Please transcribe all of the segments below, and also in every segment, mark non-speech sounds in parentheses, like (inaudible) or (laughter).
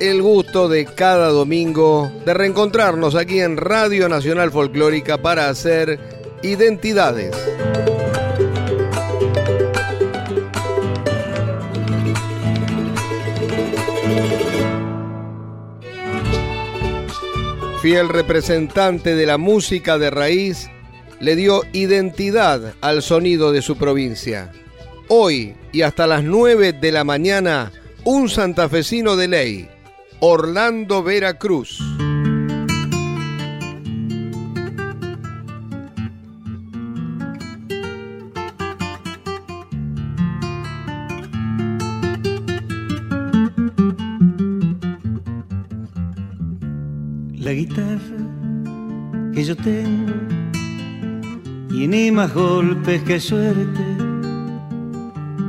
El gusto de cada domingo de reencontrarnos aquí en Radio Nacional Folclórica para hacer identidades. Fiel representante de la música de raíz, le dio identidad al sonido de su provincia. Hoy y hasta las 9 de la mañana, un santafesino de ley, Orlando Vera Cruz. La guitarra que yo tengo tiene más golpes que suerte,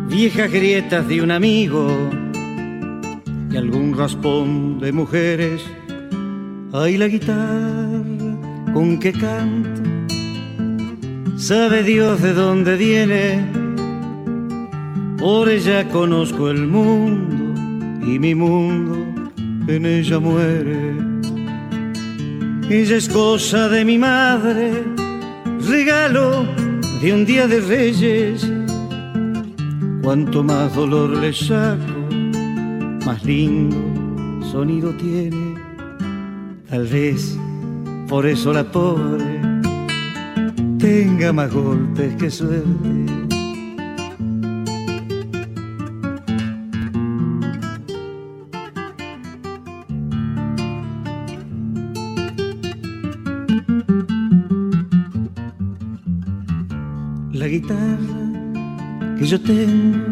viejas grietas de un amigo algún raspón de mujeres. Hay la guitarra con que canto, sabe Dios de dónde viene. Por ella conozco el mundo y mi mundo en ella muere. Ella es cosa de mi madre, regalo de un día de reyes. Cuanto más dolor le saco más lindo sonido tiene. Tal vez por eso la pobre tenga más golpes que suerte. La guitarra que yo tengo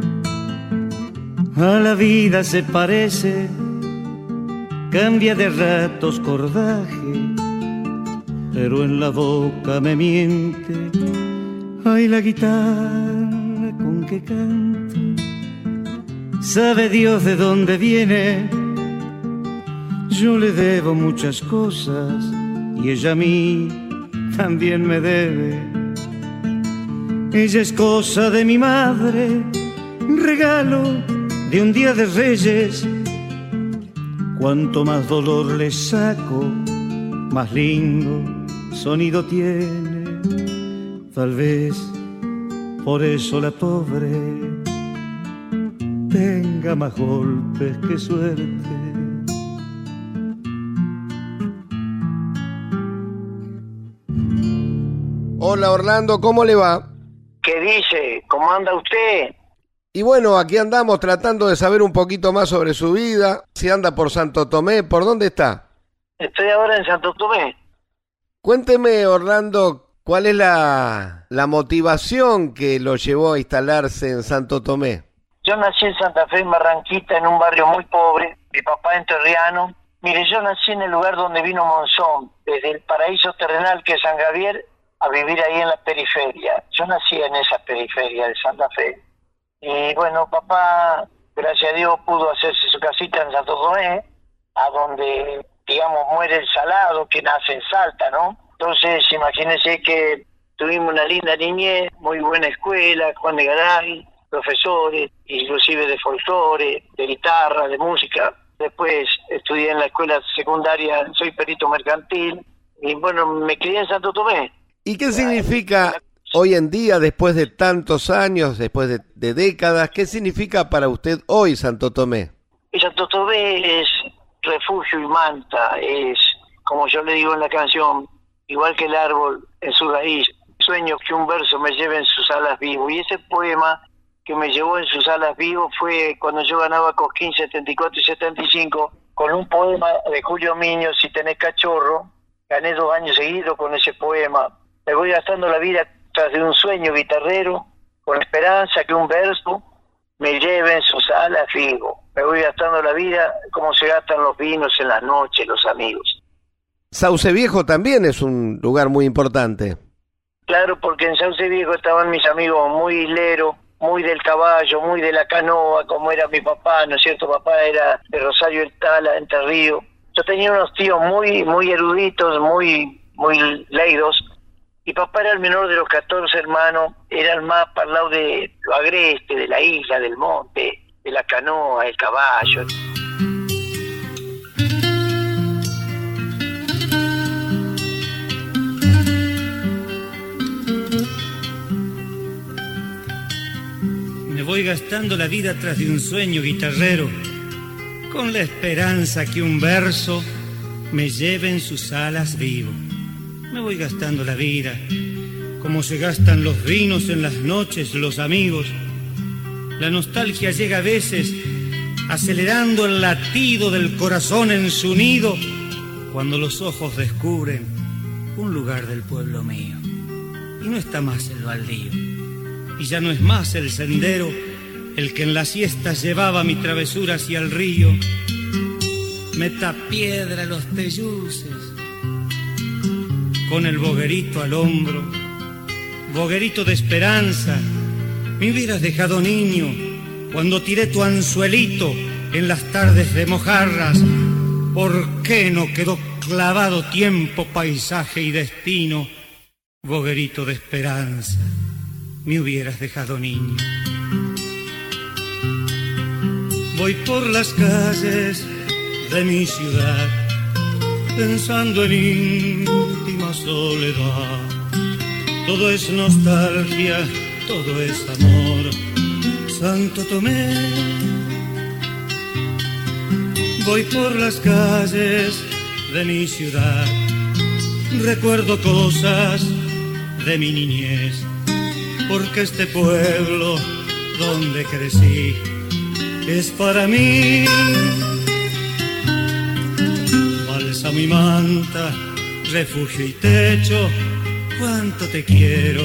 a la vida se parece, cambia de ratos cordaje, pero en la boca me miente, ay la guitarra con que canto, sabe Dios de dónde viene, yo le debo muchas cosas y ella a mí también me debe. Ella es cosa de mi madre, regalo de un día de reyes, cuanto más dolor le saco, más lindo sonido tiene. Tal vez por eso la pobre tenga más golpes que suerte. Hola Orlando, ¿cómo le va? ¿Qué dice? ¿Cómo anda usted? Y bueno, aquí andamos tratando de saber un poquito más sobre su vida. Si anda por Santo Tomé, ¿por dónde está? Estoy ahora en Santo Tomé. Cuénteme, Orlando, ¿cuál es la, la motivación que lo llevó a instalarse en Santo Tomé? Yo nací en Santa Fe, en Barranquita, en un barrio muy pobre. Mi papá enterriano. Mire, yo nací en el lugar donde vino Monzón, desde el paraíso terrenal que es San Javier, a vivir ahí en la periferia. Yo nací en esa periferia de Santa Fe y bueno, papá, gracias a Dios, pudo hacerse su casita en Santo Tomé, a donde, digamos, muere el salado que nace en Salta, ¿no? Entonces, imagínense que tuvimos una linda niñez, muy buena escuela, Juan de Garay, profesores, inclusive de folclore, de guitarra, de música. Después estudié en la escuela secundaria, soy perito mercantil, y bueno, me crié en Santo Tomé. ¿Y qué significa hoy en día, después de tantos años, después de, décadas, ¿qué significa para usted hoy Santo Tomé? Santo Tomé es refugio y manta, es, como yo le digo en la canción, igual que el árbol en su raíz, sueño que un verso me lleve en sus alas vivo. Y ese poema que me llevó en sus alas vivo fue cuando yo ganaba Cosquín 74 y 75, con un poema de Julio Miño, Si tenés cachorro, gané dos años seguidos con ese poema. Me voy gastando la vida tras de un sueño guitarrero, con esperanza que un verso me lleve en sus alas figo. Me voy gastando la vida como se gastan los vinos en las noches, los amigos. Sauce Viejo también es un lugar muy importante. Claro, porque en Sauce Viejo estaban mis amigos muy isleros, muy del caballo, muy de la canoa, como era mi papá, ¿no es cierto? Papá era de Rosario el Tala, Entre Río. Yo tenía unos tíos muy, muy eruditos, muy, muy leídos, y papá era el menor de los 14 hermanos, era el más para el lado de lo agreste, de la isla, del monte, de la canoa, el caballo. Me voy gastando la vida tras de un sueño guitarrero, con la esperanza que un verso me lleve en sus alas vivo. Me voy gastando la vida, como se gastan los vinos en las noches, los amigos. La nostalgia llega a veces acelerando el latido del corazón en su nido, cuando los ojos descubren un lugar del pueblo mío. Y no está más el baldío, y ya no es más el sendero el que en las siestas llevaba mi travesura hacia el río. Meta piedra los teyuces con el boguerito al hombro, boguerito de esperanza. Me hubieras dejado niño cuando tiré tu anzuelito en las tardes de mojarras. ¿Por qué no quedó clavado tiempo, paisaje y destino? Boguerito de esperanza, me hubieras dejado niño. Voy por las calles de mi ciudad pensando en íntima soledad. Todo es nostalgia, todo es amor. Santo Tomé. Voy por las calles de mi ciudad. Recuerdo cosas de mi niñez. Porque este pueblo donde crecí es para mí mi manta, refugio y techo, cuánto te quiero,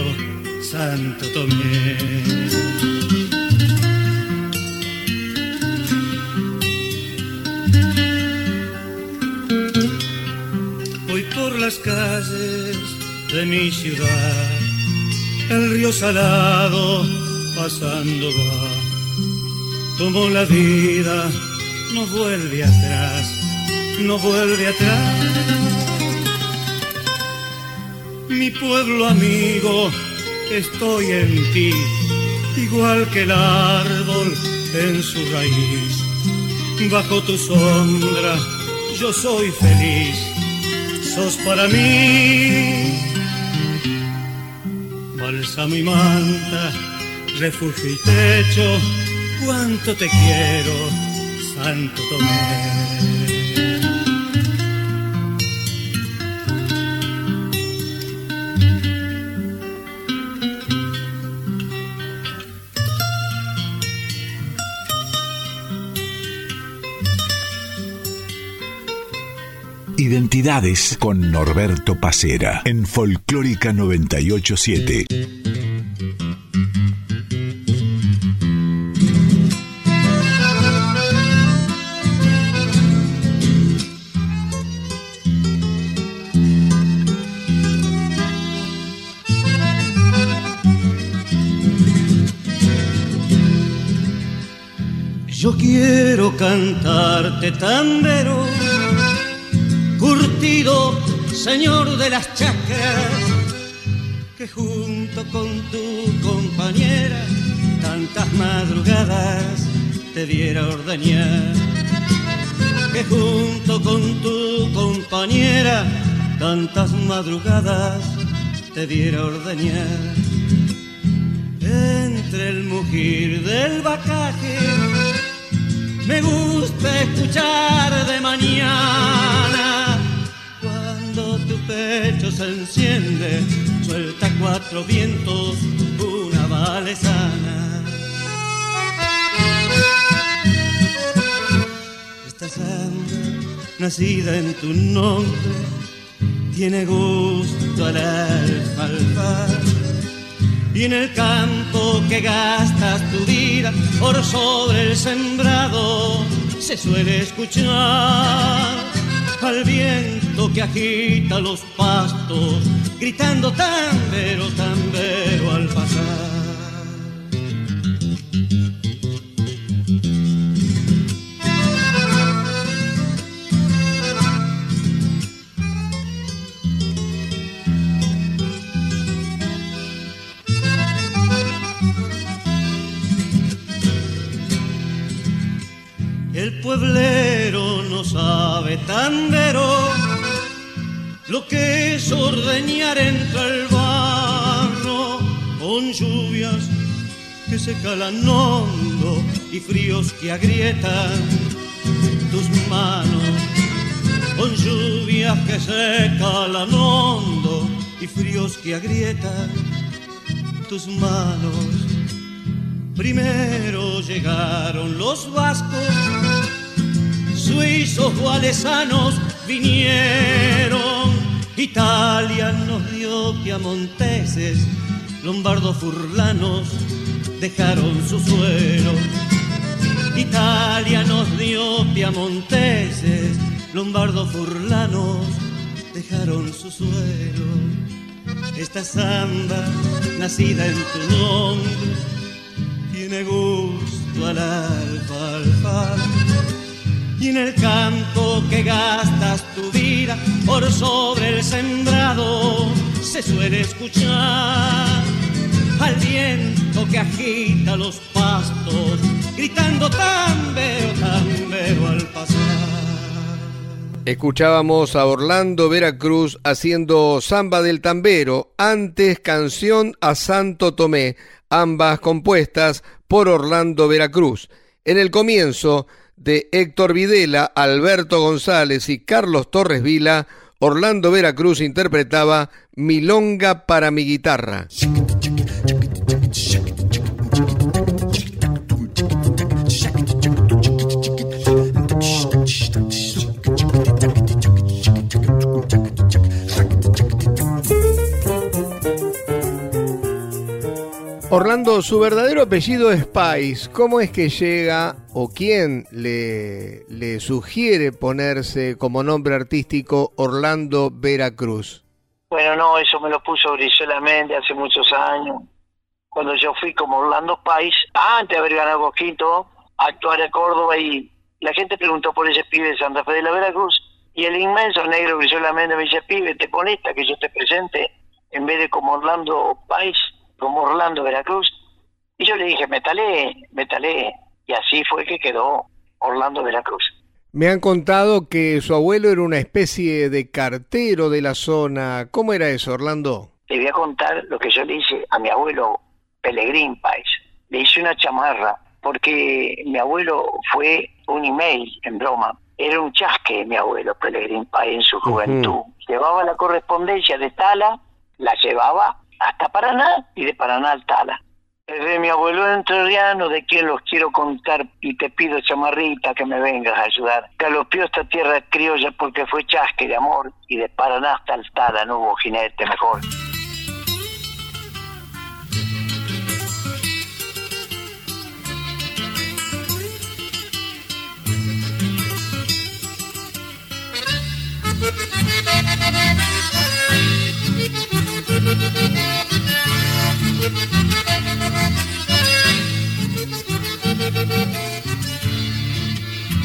Santo Tomé. Voy por las calles de mi ciudad, el río salado pasando va, como la vida no vuelve atrás no vuelve atrás. Mi pueblo amigo, estoy en ti, igual que el árbol en su raíz. Bajo tu sombra yo soy feliz, sos para mí. Bálsamo y manta, refugio y techo, cuánto te quiero, Santo Tomé. Con Norberto Pacera en Folclórica 987. Yo quiero cantarte tambero señor de las chacras, que junto con tu compañera tantas madrugadas te diera ordeñar. Que junto con tu compañera tantas madrugadas te diera ordeñar. Entre el mugir del bacaje me gusta escuchar de mañana pecho se enciende, suelta cuatro vientos, una valesana. Esta sangre, nacida en tu nombre, tiene gusto al alfalfa y en el campo que gastas tu vida por sobre el sembrado se suele escuchar al viento que agita los pastos gritando tambero, tambero al pasar. El pueblero no sabe tan vero lo que es ordeñar entre el barro con lluvias que se calan hondo y fríos que agrietan tus manos. Con lluvias que se calan hondo y fríos que agrietan tus manos. Primero llegaron los vascos, suizos o vinieron, Italia nos dio piamonteses, lombardos furlanos dejaron su suelo. Italia nos dio piamonteses, lombardos furlanos dejaron su suelo. Esta samba, nacida en tu nombre, tiene gusto al alfalfa. Y en el campo que gastas tu vida por sobre el sembrado se suele escuchar al viento que agita los pastos, gritando tambero, tambero al pasar. Escuchábamos a Orlando Veracruz haciendo Samba del Tambero, antes canción a Santo Tomé, ambas compuestas por Orlando Veracruz. En el comienzo de Héctor Videla, Alberto González y Carlos Torres Vila, Orlando Veracruz interpretaba Milonga para mi guitarra. Orlando, su verdadero apellido es Pais. ¿Cómo es que llega o quién le, le sugiere ponerse como nombre artístico Orlando Veracruz? Bueno, no, eso me lo puso Brizuela Méndez hace muchos años. Cuando yo fui como Orlando Pais, antes de haber ganado Cosquito, a actuar a Córdoba y la gente preguntó por ese pibe de Santa Fe de la Veracruz y el inmenso negro Brizuela Méndez me dice, pibe, te pones que yo te presente en vez de como Orlando Pais como Orlando Veracruz. Y yo le dije, métale, métale. Y así fue que quedó Orlando Veracruz. Me han contado que su abuelo era una especie de cartero de la zona. ¿Cómo era eso, Orlando? Le voy a contar lo que yo le hice a mi abuelo Pelegrín Pais. Le hice una chamarra porque mi abuelo fue un email, en broma. Era un chasque mi abuelo Pelegrín Pais en su juventud. Llevaba la correspondencia de Tala, la llevaba hasta Paraná y de Paraná al Tala. de mi abuelo entrerriano, de quien los quiero contar y te pido, chamarrita, que me vengas a ayudar. Galopió esta tierra criolla porque fue chasque de amor y de Paraná hasta el Tala no hubo jinete mejor.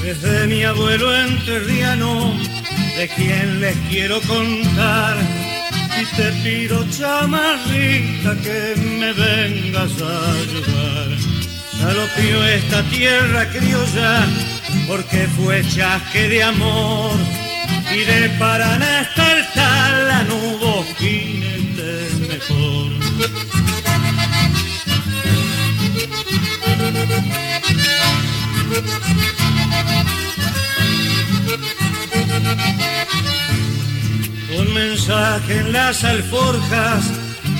Desde mi abuelo enterriano, de quien les quiero contar, y te pido chamarrita que me vengas a ayudar. Salopió esta tierra criolla porque fue chasque de amor y de Paraná hasta el Tala no hubo mejor. Un mensaje en las alforjas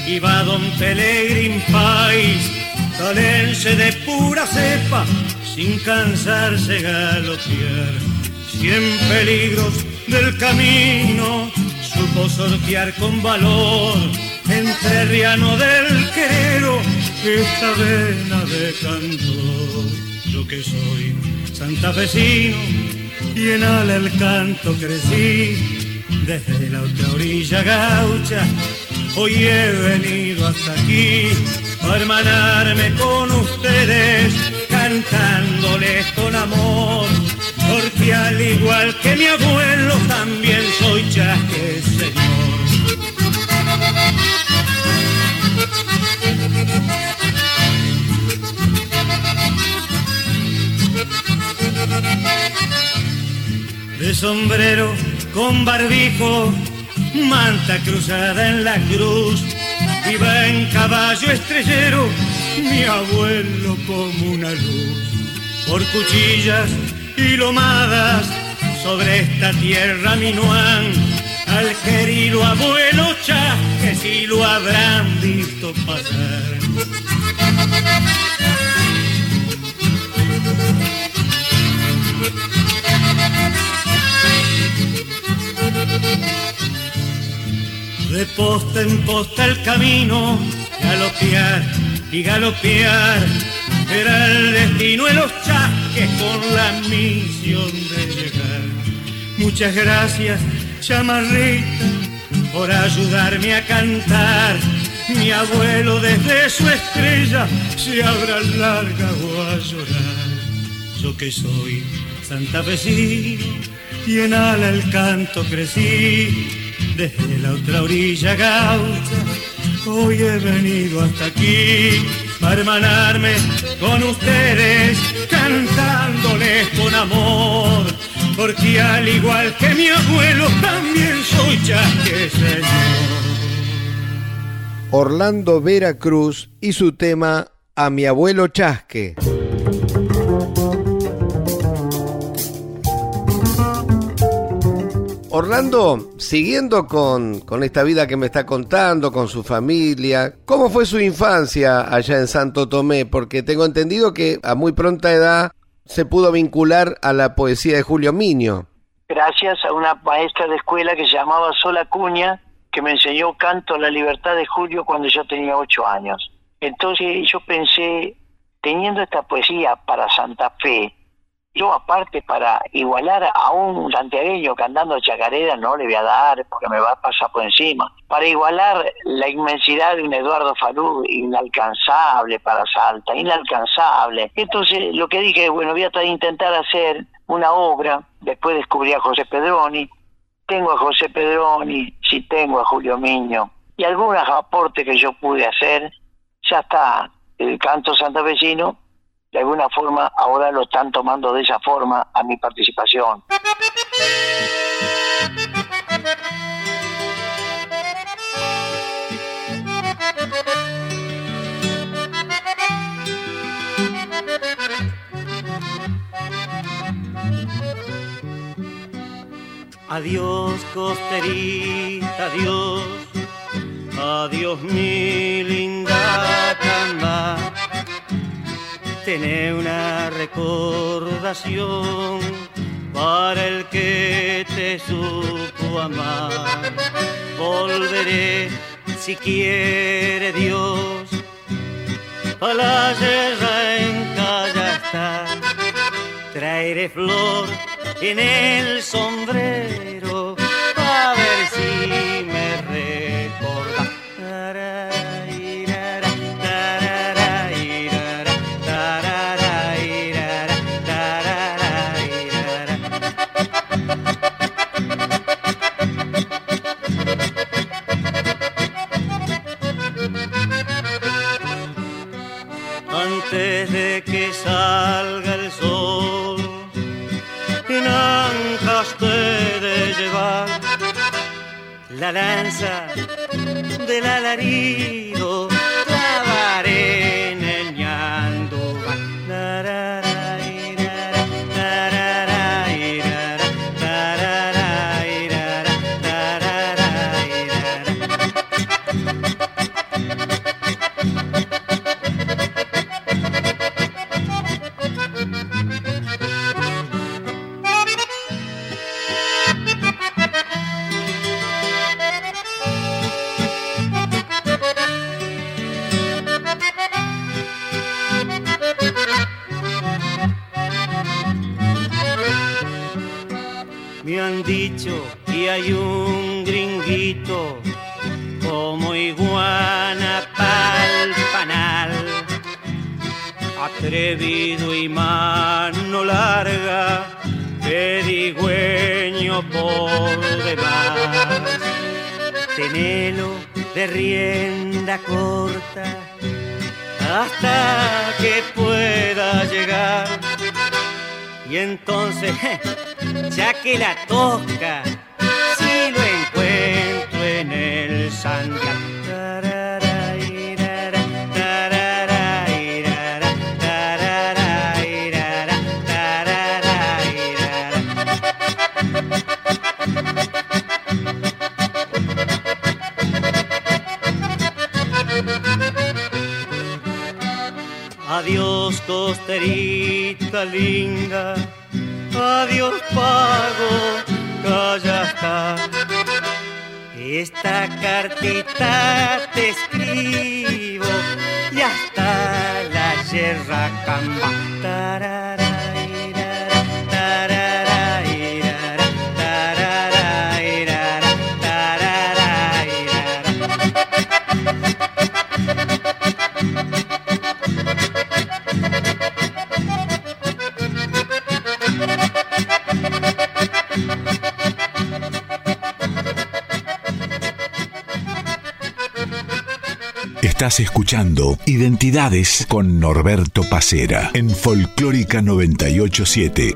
iba don Pelegrin Pais, talense de pura cepa, sin cansarse galopear. Cien peligros del camino, su o sortear con valor entre riano del querero esta vena de cantor. Yo que soy santafesino y en ala el canto crecí desde la otra orilla gaucha. Hoy he venido hasta aquí para hermanarme con ustedes, cantándoles con amor porque al igual que mi abuelo también soy chasque, señor. De sombrero con barbijo, manta cruzada en la cruz, iba en caballo estrellero, mi abuelo como una luz, por cuchillas y lomadas sobre esta tierra minuán al querido abuelo que si lo habrán visto pasar. De posta en posta el camino, galopear y galopear era el destino de los con la misión de llegar. Muchas gracias, chamarrita, por ayudarme a cantar. Mi abuelo desde su estrella se habrá largado a llorar. Yo que soy santafesino y en ala el canto crecí desde la otra orilla gaucha. Hoy he venido hasta aquí para hermanarme con ustedes, cantándoles con amor, porque al igual que mi abuelo, también soy chasque, señor. Orlando Veracruz y su tema A mi abuelo chasque. Orlando, siguiendo con, con, esta vida que me está contando, con su familia, ¿cómo fue su infancia allá en Santo Tomé? Porque tengo entendido que a muy pronta edad se pudo vincular a la poesía de Julio Miño. Gracias a una maestra de escuela que se llamaba Sola Cuña, que me enseñó canto a la libertad de Julio cuando yo tenía ocho años. Entonces yo pensé, teniendo esta poesía para Santa Fe, yo aparte para igualar a un santiagueño cantando chacarera no le voy a dar porque me va a pasar por encima. Para igualar la inmensidad de un Eduardo Falú, inalcanzable para Salta, inalcanzable. Entonces lo que dije, bueno, voy a intentar hacer una obra, después descubrí a José Pedroni, tengo a José Pedroni, sí tengo a Julio Miño, y algunos aportes que yo pude hacer, ya está el canto santavecino de alguna forma ahora lo están tomando de esa forma a mi participación. Adiós costerita, adiós, adiós mi linda camba Tener una recordación para el que te supo amar. Volveré si quiere Dios a la guerra en Callastá. Traeré flor en el sombrero a ver si salga el sol. En ancas de llevar la lanza del alarido, vicio y hay un gringuito como iguana pal panal, atrevido y mano larga, pedigüeño por demás. Tenelo de rienda corta hasta que pueda llegar. Y entonces, ya que la toca, si lo encuentro en el santiago. Adiós costerita linda, adiós pago, calla está. Esta cartita te escribo y hasta la yerra camba. Estás escuchando Identidades con Norberto Pacera en Folclórica 987.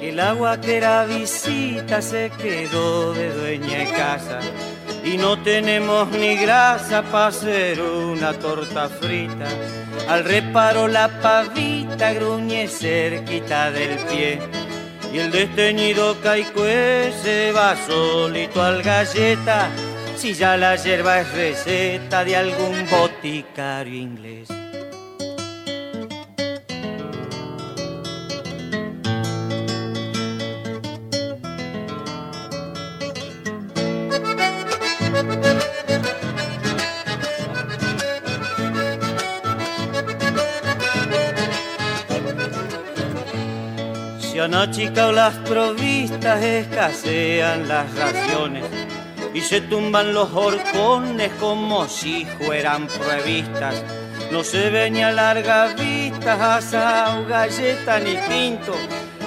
El agua que era visita se quedó de dueña de casa y no tenemos ni grasa para hacer una torta frita. Al reparo la pavita gruñe cerquita del pie y el desteñido caicue se va solito al galleta si ya la hierba es receta de algún boticario inglés. Han las provistas, escasean las raciones y se tumban los horcones como si fueran pruebistas. No se ve ni a larga vista asado, galleta ni pinto.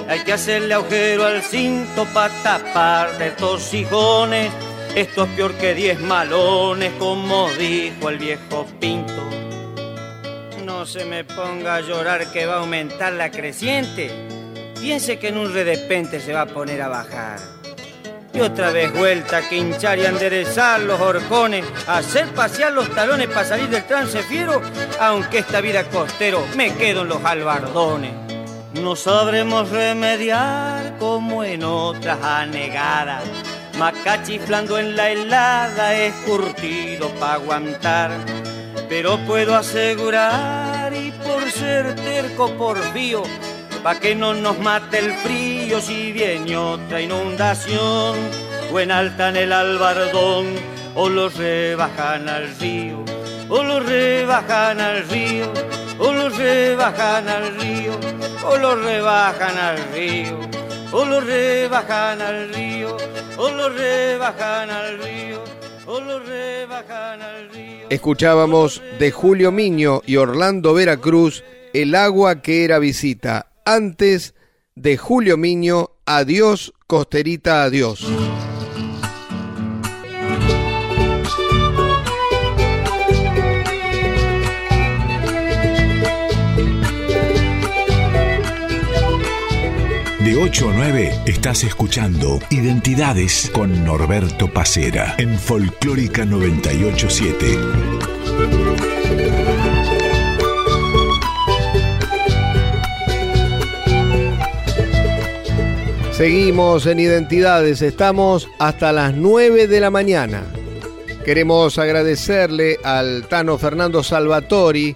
Hay que hacerle agujero al cinto para tapar de tosijones. Esto es peor que diez malones, como dijo el viejo Pinto. No se me ponga a llorar que va a aumentar la creciente piense que en un redepente se va a poner a bajar. Y otra vez vuelta que hinchar y enderezar los horcones, hacer pasear los talones para salir del trance fiero, aunque esta vida costero me quedo en los albardones. No sabremos remediar como en otras anegadas, macachiflando en la helada, escurtido para aguantar. Pero puedo asegurar, y por ser terco por fío, pa' que no nos mate el frío si viene otra inundación, o en alta en el albardón, o los rebajan al río, o los rebajan al río, o los rebajan al río, o los rebajan al río, o los rebajan al río, o los rebajan al río. O los rebajan al río. Escuchábamos de Julio Miño y Orlando Veracruz El agua que era visita antes de Julio Miño, Adiós, Costerita, Adiós. De 8 a 9 estás escuchando Identidades con Norberto Pacera en Folclórica 987. Seguimos en Identidades, estamos hasta las 9 de la mañana. Queremos agradecerle al Tano Fernando Salvatori,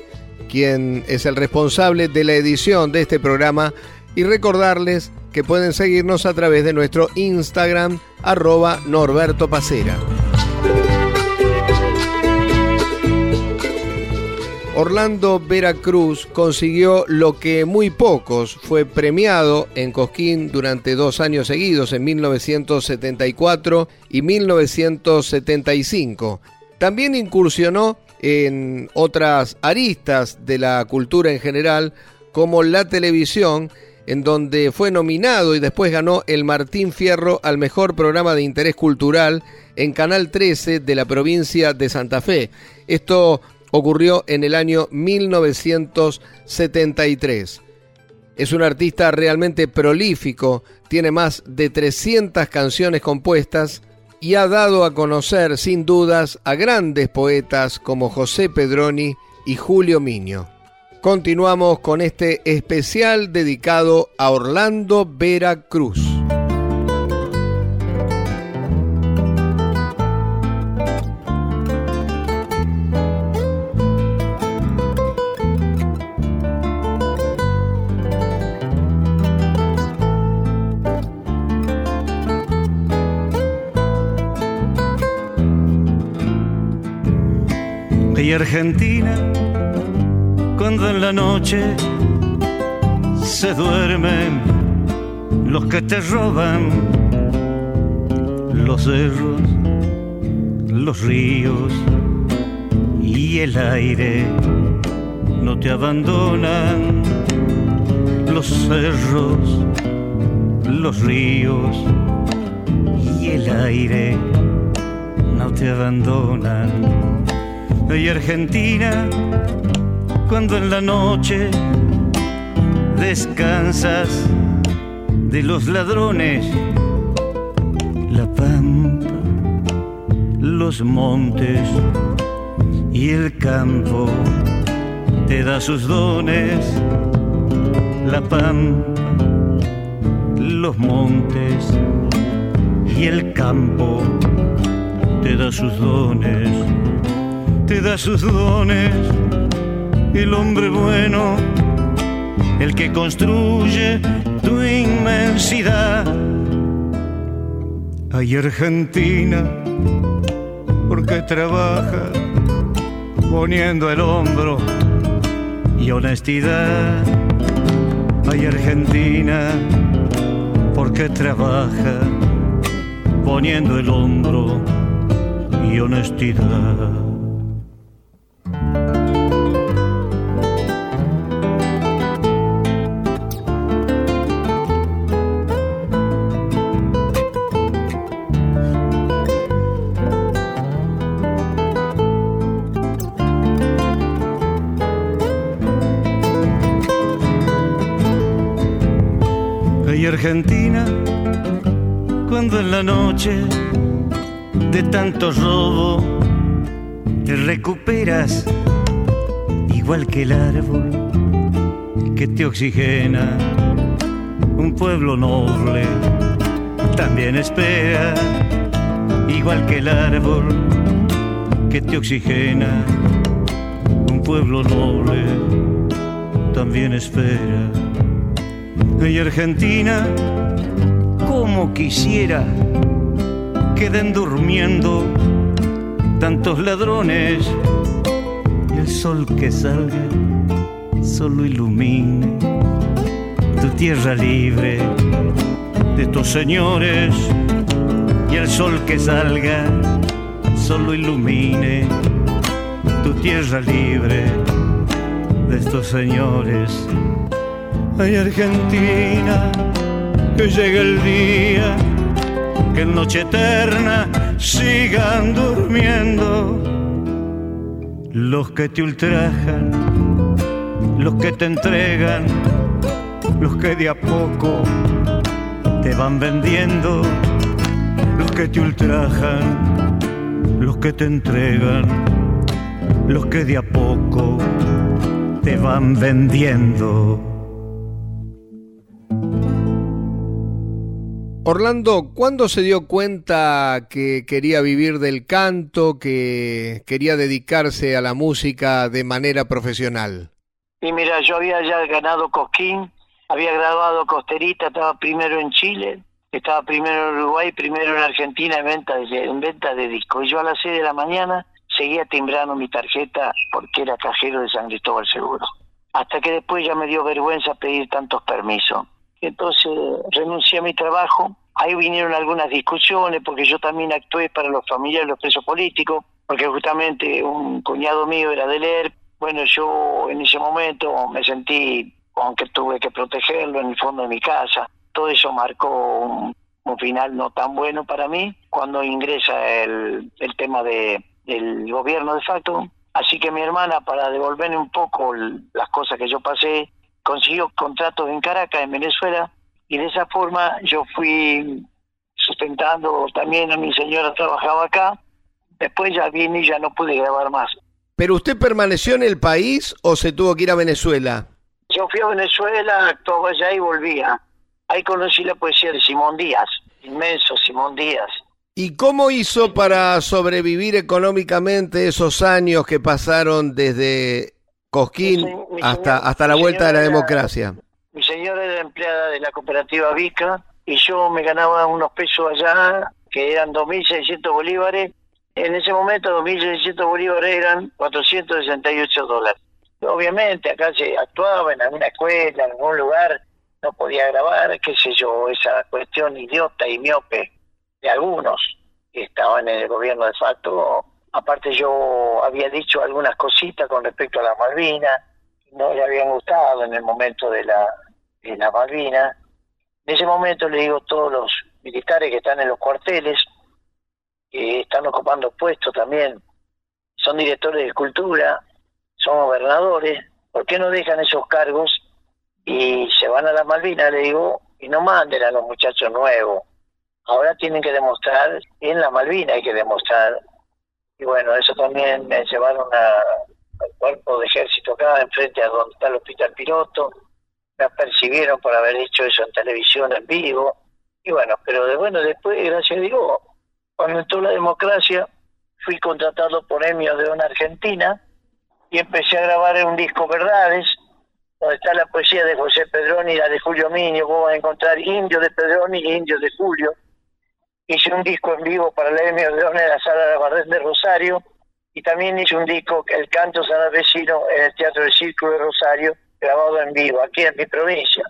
quien es el responsable de la edición de este programa, y recordarles que pueden seguirnos a través de nuestro Instagram, arroba Norberto Pacera. Orlando Veracruz consiguió lo que muy pocos fue premiado en Cosquín durante dos años seguidos, en 1974 y 1975. También incursionó en otras aristas de la cultura en general, como la televisión, en donde fue nominado y después ganó el Martín Fierro al mejor programa de interés cultural en Canal 13 de la provincia de Santa Fe. Esto ocurrió en el año 1973. Es un artista realmente prolífico, tiene más de 300 canciones compuestas y ha dado a conocer sin dudas a grandes poetas como José Pedroni y Julio Miño. Continuamos con este especial dedicado a Orlando Vera Cruz. Argentina, cuando en la noche se duermen los que te roban los cerros, los ríos y el aire no te abandonan los cerros, los ríos y el aire no te abandonan y Argentina, cuando en la noche descansas de los ladrones, la pampa, los montes y el campo te da sus dones, la pampa, los montes y el campo te da sus dones te da sus dones. El hombre bueno, el que construye tu inmensidad. Hay Argentina, porque trabaja poniendo el hombro y honestidad. Hay Argentina, porque trabaja poniendo el hombro y honestidad. Argentina, cuando en la noche de tanto robo te recuperas, igual que el árbol que te oxigena, un pueblo noble también espera, igual que el árbol que te oxigena, un pueblo noble también espera y Argentina, como quisiera, queden durmiendo tantos ladrones y el sol que salga solo ilumine tu tierra libre de estos señores y el sol que salga solo ilumine tu tierra libre de estos señores Ay Argentina, que llegue el día, que en noche eterna sigan durmiendo los que te ultrajan, los que te entregan, los que de a poco te van vendiendo, los que te ultrajan, los que te entregan, los que de a poco te van vendiendo. Orlando, ¿cuándo se dio cuenta que quería vivir del canto, que quería dedicarse a la música de manera profesional? Y mira, yo había ya ganado Cosquín había grabado Costerita, estaba primero en Chile, estaba primero en Uruguay, primero en Argentina en venta de, en venta de discos. Y yo a las 6 de la mañana seguía timbrando mi tarjeta porque era cajero de San Cristóbal Seguro. Hasta que después ya me dio vergüenza pedir tantos permisos. Entonces renuncié a mi trabajo. Ahí vinieron algunas discusiones porque yo también actué para los familiares de los presos políticos, porque justamente un cuñado mío era de leer. Bueno, yo en ese momento me sentí, aunque tuve que protegerlo en el fondo de mi casa, todo eso marcó un, final no tan bueno para mí cuando ingresa el, el tema de, del gobierno de facto. Así que mi hermana, para devolverme un poco las cosas que yo pasé, consiguió contratos en Caracas, en Venezuela, y de esa forma yo fui sustentando también a mi señora, trabajaba acá. Después ya vine y ya no pude grabar más. ¿Pero usted permaneció en el país o se tuvo que ir a Venezuela? Yo fui a Venezuela, actuaba allá y volvía. Ahí conocí la poesía de Simón Díaz, inmenso Simón Díaz. ¿Y cómo hizo para sobrevivir económicamente esos años que pasaron desde Cosquín hasta, hasta la vuelta de la democracia? mi señora era empleada de la cooperativa Vica y yo me ganaba unos pesos allá que eran 2.600 bolívares. En ese momento 2.600 bolívares eran 468 dólares. Obviamente acá se actuaba en alguna escuela, en algún lugar, no podía grabar, qué sé yo, esa cuestión idiota y miope de algunos que estaban en el gobierno de facto. Aparte yo había dicho algunas cositas con respecto a la Malvinas, no le habían gustado en el momento de la, de la Malvinas. En ese momento le digo a todos los militares que están en los cuarteles, que están ocupando puestos también, son directores de cultura, son gobernadores, ¿por qué no dejan esos cargos y se van a las Malvinas, le digo, y no manden a los muchachos nuevos. Ahora tienen que demostrar, en la Malvina hay que demostrar. Y bueno, eso también me llevaron al cuerpo de ejército acá, enfrente a donde está el hospital piloto. Me percibieron por haber hecho eso en televisión en vivo. Y bueno, pero de bueno, después, gracias a Dios, cuando entró la democracia, fui contratado por Emios de una Argentina y empecé a grabar en un disco Verdades, donde está la poesía de José Pedroni y la de Julio Miño, vos vas a encontrar indios de Pedroni y indios de Julio. Hice un disco en vivo para la M. en la sala de Bardén de Rosario y también hice un disco, El Canto San Vecino, en el Teatro del Círculo de Rosario, grabado en vivo, aquí en mi provincia.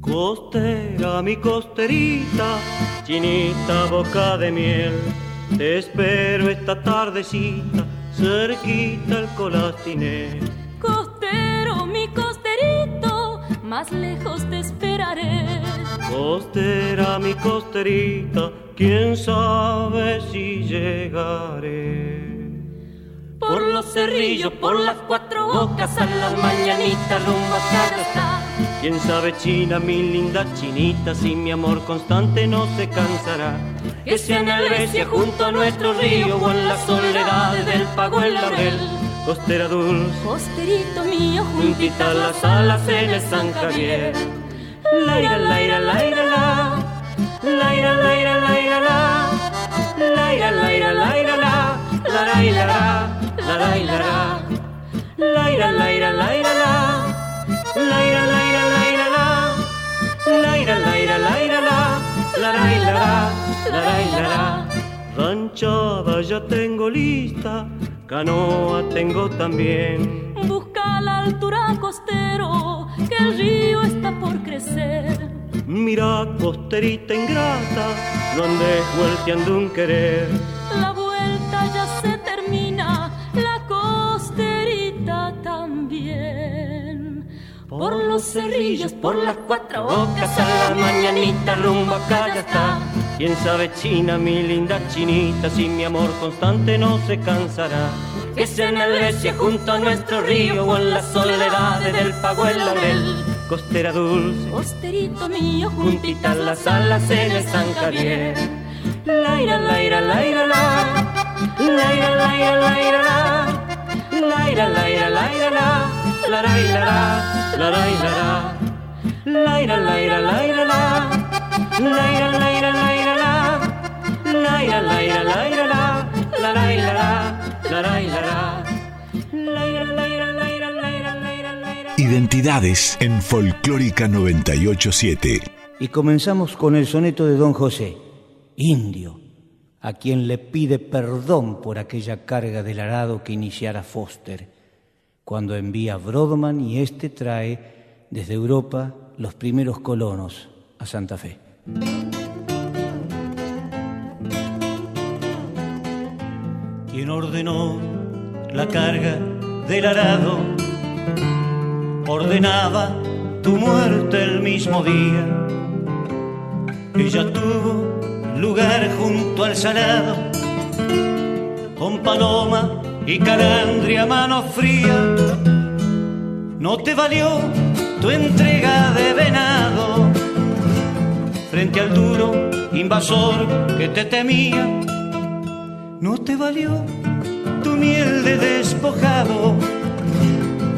Costera, mi costerita, chinita boca de miel, te espero esta tardecita, cerquita el colastiné. Costero, mi costerito, más lejos te esperaré. Costera, mi costerita, quién sabe si llegaré. Por los cerrillos, por las cuatro bocas, a las mañanitas rumbo a está. Quién sabe, China, mi linda chinita, si mi amor constante no se cansará. Que sea en Albesia junto a nuestro río o en la soledad del pago el laurel. Costera dulce, costerito mío, juntita a las alas en el San Javier. Laira, laira, laira, la. Laira, laira, laira, la. Laira, laira, laira, la. La, la, la, la, la, la, la. Laira, laira, laira, la. Laira, laira, laira, la. La, la, la, la, la, la. Ranchada ya tengo lista, canoa tengo también. Busca la altura costero, que el río está por crecer. Mira, costerita ingrata, no andes vuelteando un querer. La Por los cerrillos, por las cuatro bocas, a la mañanita rumbo acá ya está. Quién sabe, China, mi linda chinita, si mi amor constante no se cansará. Que sea en Grecia junto a nuestro río o en las soledades del pago el laurel. Costera dulce, costerito mío, juntitas las alas en el San Javier. Laira, laira, laira, la. Laira, laira, laira, la. Laira, laira, laira, la. La, la, la, la, la, la, la. Laira, laira, laira, la. Laira, laira, laira. Identidades en Folclórica 987. Y comenzamos con el soneto de Don José, Indio, a quien le pide perdón por aquella carga del arado que iniciara Foster, cuando envía Brodman y éste trae desde Europa los primeros colonos a Santa Fe. Quien ordenó la carga del arado, ordenaba tu muerte el mismo día. Ella tuvo lugar junto al salado, con paloma y calandria mano fría. No te valió tu entrega de venado frente al duro invasor que te temía. No te valió tu miel de despojado,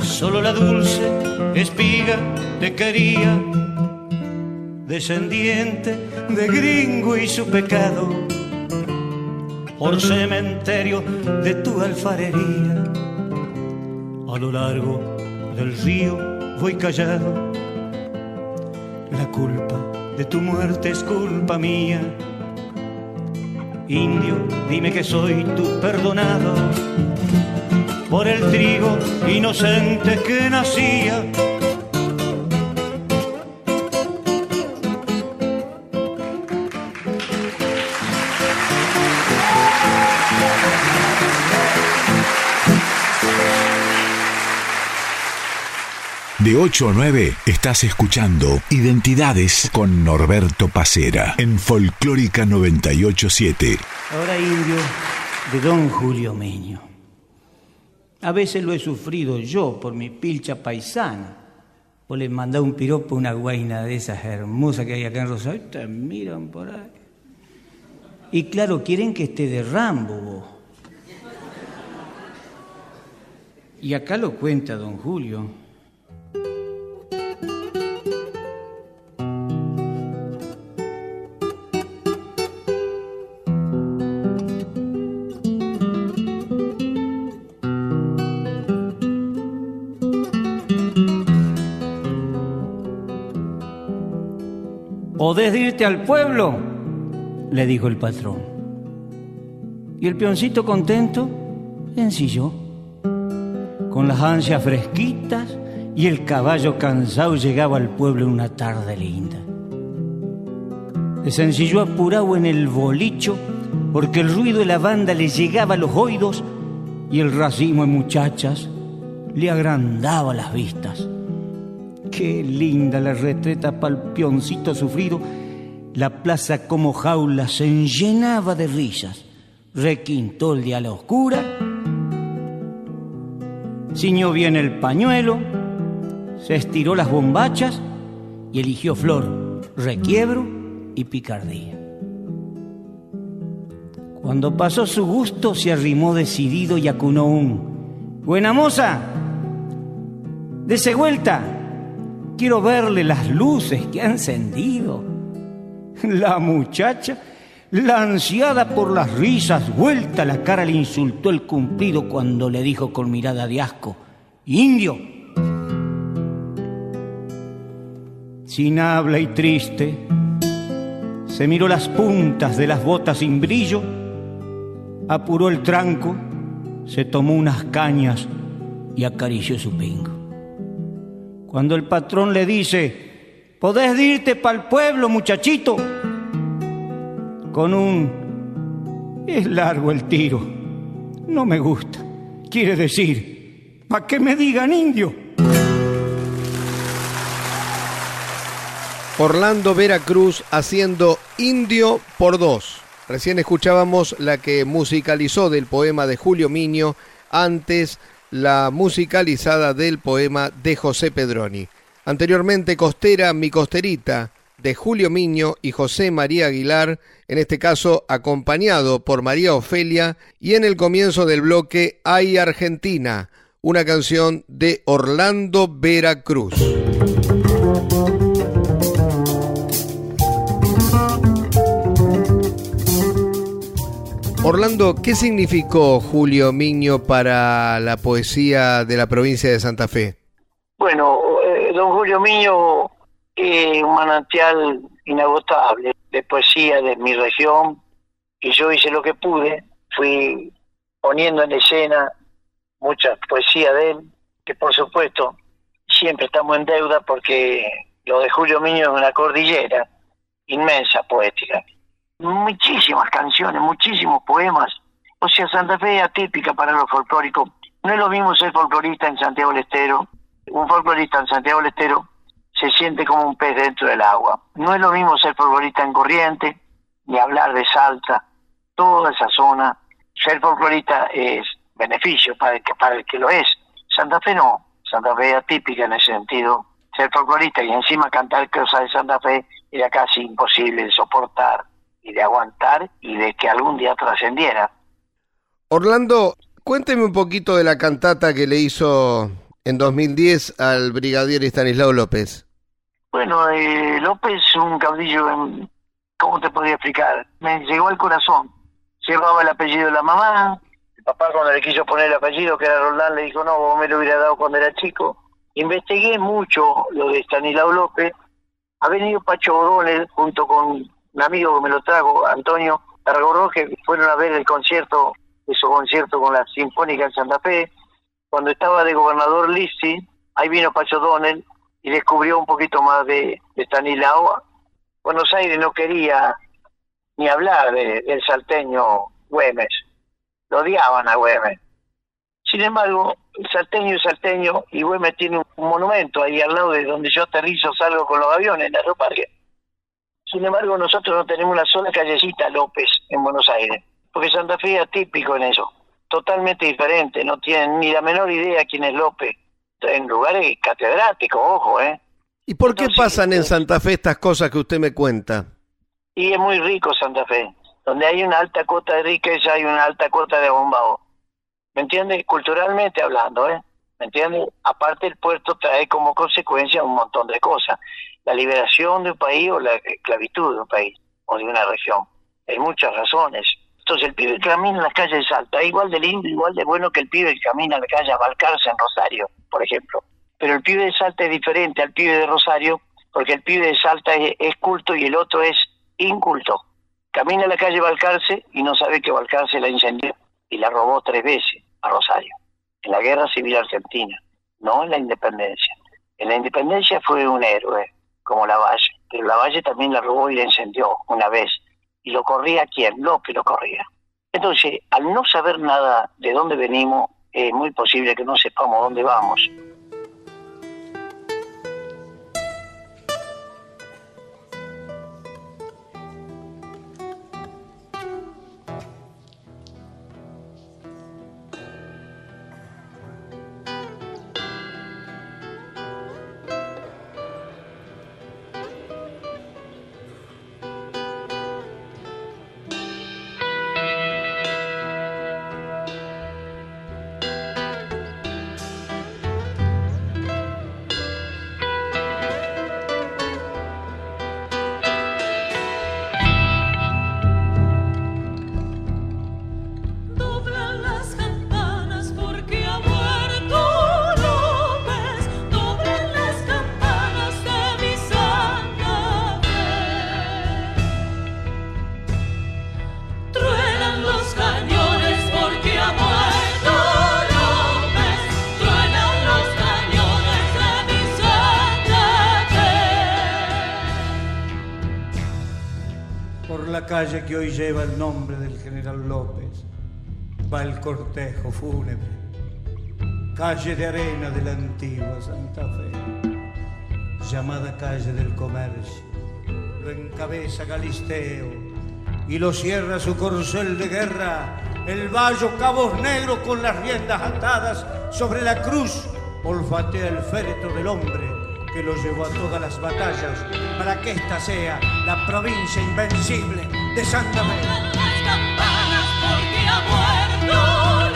solo la dulce espiga te quería, descendiente de gringo y su pecado, por cementerio de tu alfarería. A lo largo del río voy callado, la culpa de tu muerte es culpa mía. Indio, dime que soy tu perdonado por el trigo inocente que nacía. De 8 a 9 estás escuchando Identidades con Norberto Pacera en Folclórica 987. Ahora indio de don Julio Meño. A veces lo he sufrido yo por mi pilcha paisana. O le mandé un piropo a una guaina de esas hermosas que hay acá en Rosario. Te miran por ahí. Y claro, quieren que esté de Rambo. vos. Y acá lo cuenta don Julio. ¿Podés irte al pueblo? le dijo el patrón. Y el peoncito contento ensilló, con las ansias fresquitas y el caballo cansado llegaba al pueblo una tarde linda. Desencilló apurado en el bolicho porque el ruido de la banda le llegaba a los oídos y el racimo de muchachas le agrandaba las vistas. Qué linda la retreta pa'l pioncito sufrido. La plaza como jaula se llenaba de risas. Requintó el día a la oscura. Ciñó bien el pañuelo. Se estiró las bombachas y eligió flor, requiebro y picardía. Cuando pasó su gusto, se arrimó decidido y acunó un: Buena moza, dese vuelta quiero verle las luces que ha encendido. La muchacha, la por las risas, vuelta la cara le insultó el cumplido cuando le dijo con mirada de asco, Indio. Sin habla y triste, se miró las puntas de las botas sin brillo, apuró el tranco, se tomó unas cañas y acarició su pingo. Cuando el patrón le dice, podés irte para el pueblo, muchachito, con un... Es largo el tiro, no me gusta. Quiere decir, ¿para qué me digan indio? Orlando Veracruz haciendo Indio por dos. Recién escuchábamos la que musicalizó del poema de Julio Miño, antes la musicalizada del poema de José Pedroni. Anteriormente Costera, mi costerita, de Julio Miño y José María Aguilar, en este caso acompañado por María Ofelia, y en el comienzo del bloque Hay Argentina, una canción de Orlando Veracruz. Orlando, ¿qué significó Julio Miño para la poesía de la provincia de Santa Fe? Bueno, eh, don Julio Miño es un manantial inagotable de poesía de mi región y yo hice lo que pude, fui poniendo en escena mucha poesía de él, que por supuesto siempre estamos en deuda porque lo de Julio Miño es una cordillera inmensa poética. Muchísimas canciones, muchísimos poemas. O sea, Santa Fe es atípica para los folclóricos. No es lo mismo ser folclorista en Santiago del Estero. Un folclorista en Santiago del Estero se siente como un pez dentro del agua. No es lo mismo ser folclorista en Corriente, ni hablar de Salta, toda esa zona. Ser folclorista es beneficio para el que, para el que lo es. Santa Fe no. Santa Fe es atípica en ese sentido. Ser folclorista y encima cantar cosas de Santa Fe era casi imposible de soportar y de aguantar y de que algún día trascendiera. Orlando, cuénteme un poquito de la cantata que le hizo en 2010 al brigadier Estanislao López. Bueno, eh, López, un caudillo, ¿cómo te podría explicar? Me llegó al corazón. Llevaba el apellido de la mamá. El papá cuando le quiso poner el apellido, que era Roldán, le dijo, no, vos me lo hubiera dado cuando era chico. Investigué mucho lo de Estanislao López. Ha venido Pacho O'Donnell junto con un amigo que me lo trajo, Antonio Argoró, que fueron a ver el concierto, su concierto con la Sinfónica en Santa Fe. Cuando estaba de gobernador Lisi, ahí vino Pacho O'Donnell y descubrió un poquito más de, de Stanislao. Buenos Aires no quería ni hablar de, del salteño Güemes, lo odiaban a Güemes. Sin embargo, el salteño es salteño y Güemes tiene un monumento ahí al lado de donde yo aterrizo, salgo con los aviones en Aeroparque. Sin embargo, nosotros no tenemos una sola callecita López en Buenos Aires, porque Santa Fe es típico en eso, totalmente diferente, no tienen ni la menor idea quién es López, en lugares catedráticos, ojo, ¿eh? ¿Y por qué pasan en Santa Fe estas cosas que usted me cuenta? Y es muy rico Santa Fe, donde hay una alta cuota de riqueza hay una alta cuota de bombao. ¿Me entiende? Culturalmente hablando, ¿eh? ¿Me entiende? Aparte el puerto trae como consecuencia un montón de cosas la liberación de un país o la esclavitud de un país o de una región. Hay muchas razones. Entonces el pibe camina en las calles de Salta, igual de lindo, igual de bueno que el pibe que camina en la calle a Balcarce en Rosario, por ejemplo. Pero el pibe de Salta es diferente al pibe de Rosario porque el pibe de Salta es, culto y el otro es inculto. Camina en la calle Balcarce y no sabe que Balcarce la incendió y la robó tres veces a Rosario, en la guerra civil argentina, no en la independencia. En la independencia fue un héroe, como la Valle, pero la Valle también la robó y la encendió una vez. ¿Y lo corría quién? López lo corría. Entonces, al no saber nada de dónde venimos, es muy posible que no sepamos dónde vamos. Calle que hoy lleva el nombre del general López. Va el cortejo fúnebre, calle de arena de la antigua Santa Fe, llamada calle del comercio, lo encabeza Galisteo y lo cierra su corcel de guerra, el vallo cabos negros con las riendas atadas sobre la cruz, olfatea el féretro del hombre que lo llevó a todas las batallas para que esta sea la provincia invencible de Santa Fe. Las campanas porque ha muerto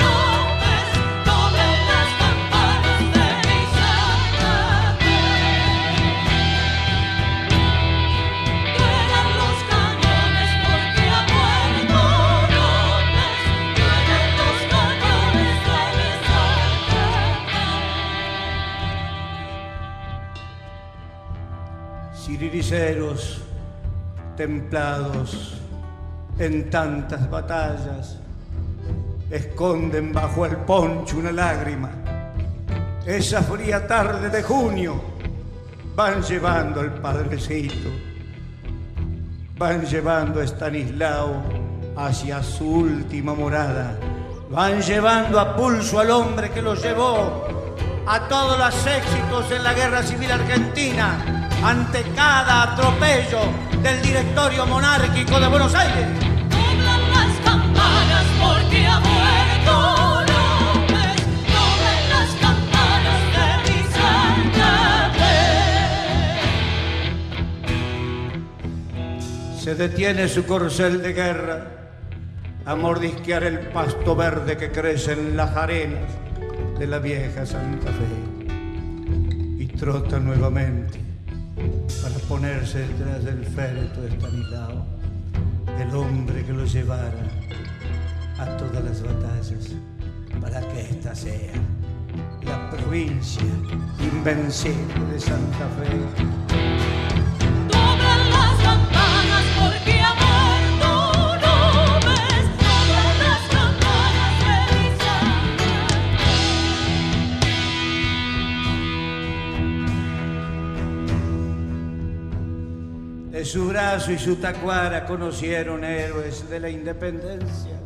López. Dueran las campanas de mi Santa los cañones porque ha muerto López. Dueran los cañones de mi Santa templados en tantas batallas, esconden bajo el poncho una lágrima. Esa fría tarde de junio van llevando al padrecito, van llevando a Stanislao hacia su última morada, van llevando a pulso al hombre que lo llevó a todos los éxitos en la guerra civil argentina ante cada atropello del directorio monárquico de Buenos Aires. Doblan las campanas porque ha muerto López, doblan las campanas de mi Santa Fe. Se detiene su corcel de guerra a mordisquear el pasto verde que crece en las arenas de la vieja Santa Fe y trota nuevamente para ponerse detrás del féretro de Estanislao, el hombre que lo llevara a todas las batallas para que ésta sea la provincia invencible de Santa Fe. Su brazo y su tacuara conocieron héroes de la independencia,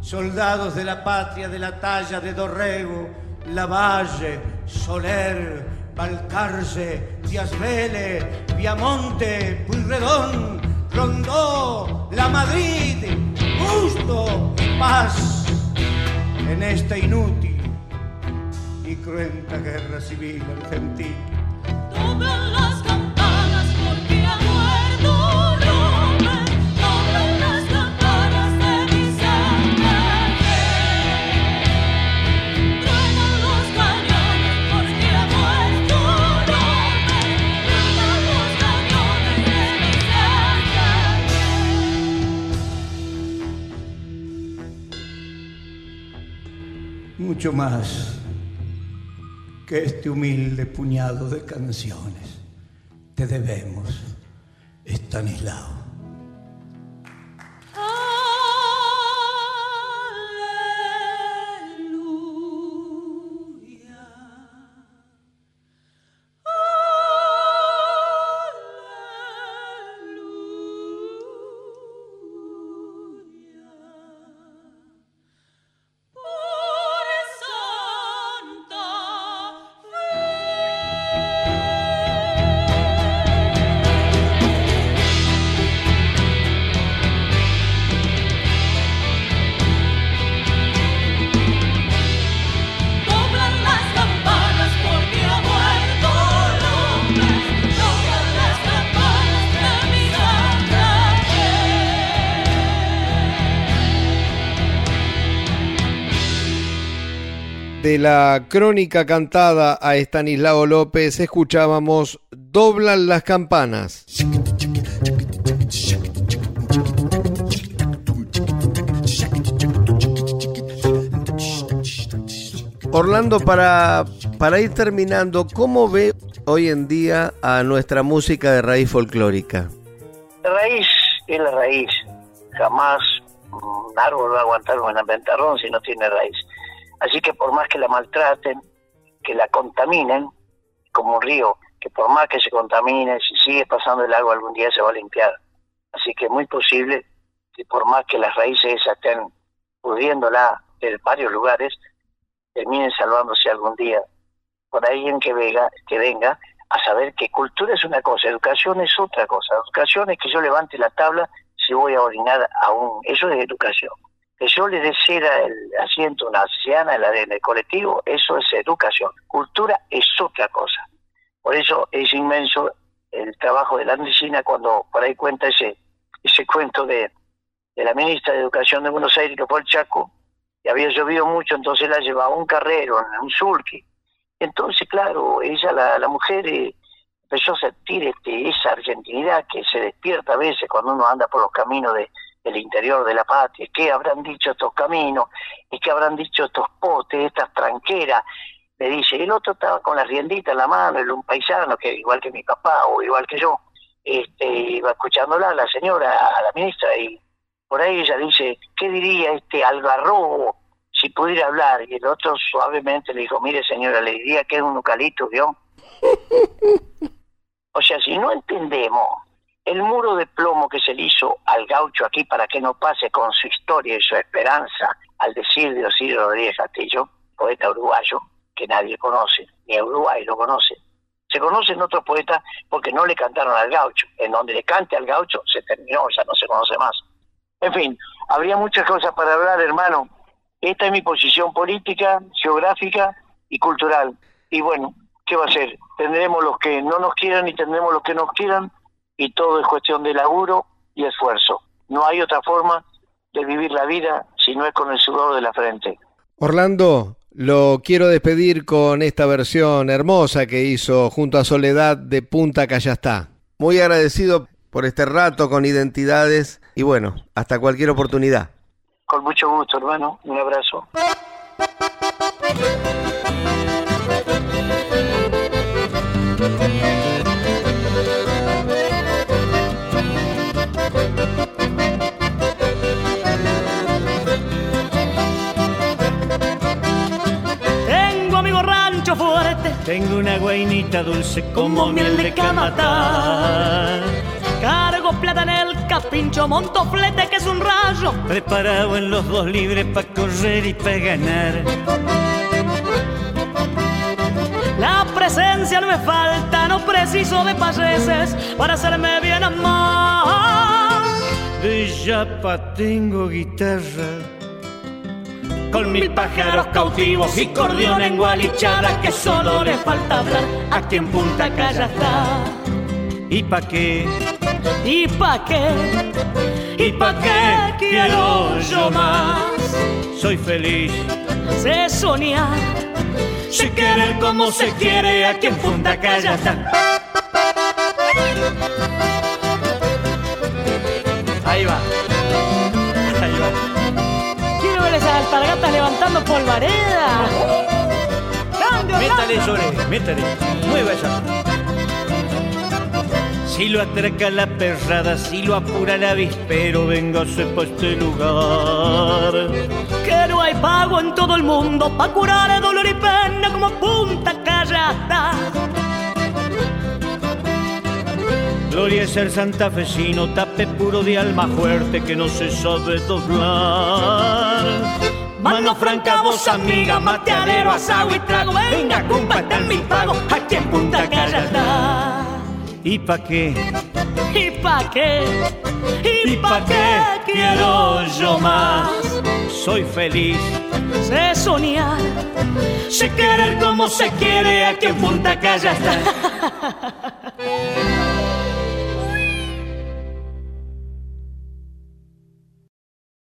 soldados de la patria de la talla de Dorrego, Lavalle, Soler, Balcarce, Díaz Viamonte, Puyredón, Rondó, La Madrid, Justo y Paz en esta inútil y cruenta guerra civil argentina. Mucho más que este humilde puñado de canciones. Te debemos, Estanislao. De la crónica cantada a Estanislao López escuchábamos Doblan las campanas. Orlando, para, para ir terminando, ¿cómo ve hoy en día a nuestra música de raíz folclórica? Raíz es la raíz. Jamás un árbol va a aguantar un ventarrón si no tiene raíz. Así que por más que la maltraten, que la contaminen, como un río, que por más que se contamine, si sigue pasando el agua algún día se va a limpiar. Así que es muy posible que por más que las raíces esas estén pudriéndola en varios lugares, terminen salvándose algún día por alguien que venga, que venga a saber que cultura es una cosa, educación es otra cosa. Educación es que yo levante la tabla si voy a orinar a un... Eso es educación. Yo le dé cera el asiento a una anciana en, el colectivo, eso es educación. Cultura es otra cosa. Por eso es inmenso el trabajo de la medicina cuando por ahí cuenta ese, ese cuento de, de la ministra de Educación de Buenos Aires, que fue el Chaco, y había llovido mucho, entonces la llevaba un carrero, un sulky. Entonces, claro, ella, la, la mujer, eh, empezó a sentir este, esa argentinidad que se despierta a veces cuando uno anda por los caminos de, del interior de la patria. ¿Qué habrán dicho estos caminos? ¿Y qué habrán dicho estos potes, estas tranqueras? me dice, el otro estaba con la riendita en la mano, era un paisano que igual que mi papá o igual que yo, este, iba escuchándola la señora, a la ministra, y por ahí ella dice, ¿qué diría este algarrobo si pudiera hablar? Y el otro suavemente le dijo, mire señora, le diría que es un eucalipto, ¿vio? (laughs) o sea, si no entendemos el muro de plomo que se le hizo al gaucho aquí para que no pase con su historia y su esperanza, al decir de Osirio Rodríguez Castillo, poeta uruguayo, que nadie conoce, ni Uruguay lo conoce. Se conocen otros poetas porque no le cantaron al gaucho. En donde le cante al gaucho se terminó, ya no se conoce más. En fin, habría muchas cosas para hablar, hermano. Esta es mi posición política, geográfica y cultural. Y bueno, ¿qué va a ser? Tendremos los que no nos quieran y tendremos los que nos quieran y todo es cuestión de laburo y esfuerzo. No hay otra forma de vivir la vida si no es con el sudor de la frente. Orlando, lo quiero despedir con esta versión hermosa que hizo junto a Soledad de Punta Callastá. Muy agradecido por este rato con identidades y bueno, hasta cualquier oportunidad. Con mucho gusto, hermano. Un abrazo. Tengo una guainita dulce como, miel de camatar. Cargo plata en el capincho, monto flete que es un rayo. Preparado en los dos libres para correr y para ganar. La presencia no me falta, no preciso de payeses para hacerme bien amar. De yapa tengo guitarra con mil pájaros cautivos y cordión en gualichada que solo le falta hablar aquí en Punta Calla está. ¿Y pa' qué? ¿Y pa' qué? ¿Y pa' qué quiero yo más? Soy feliz, sé soñar, sé querer como se quiere aquí en Punta Calla está. Alpargatas levantando polvareda. Métale, Sole, métale. Mueva esa. Si lo atraca la perrada, si lo apura la avispero, véngase pa' este lugar. Que no hay pago en todo el mundo pa' curar el dolor y pena como punta callada. Gloria es el santafesino, tape puro de alma fuerte que no se sabe doblar. Mano franca, voz amiga, mateadero, asado y trago. Venga, cumpa, está mi pago, aquí en Punta Callata. ¿Y pa' qué? ¿Y pa' qué? ¿Y, pa' qué quiero yo más? Soy feliz, sé soñar, sé querer como se quiere aquí en Punta Callata. (laughs)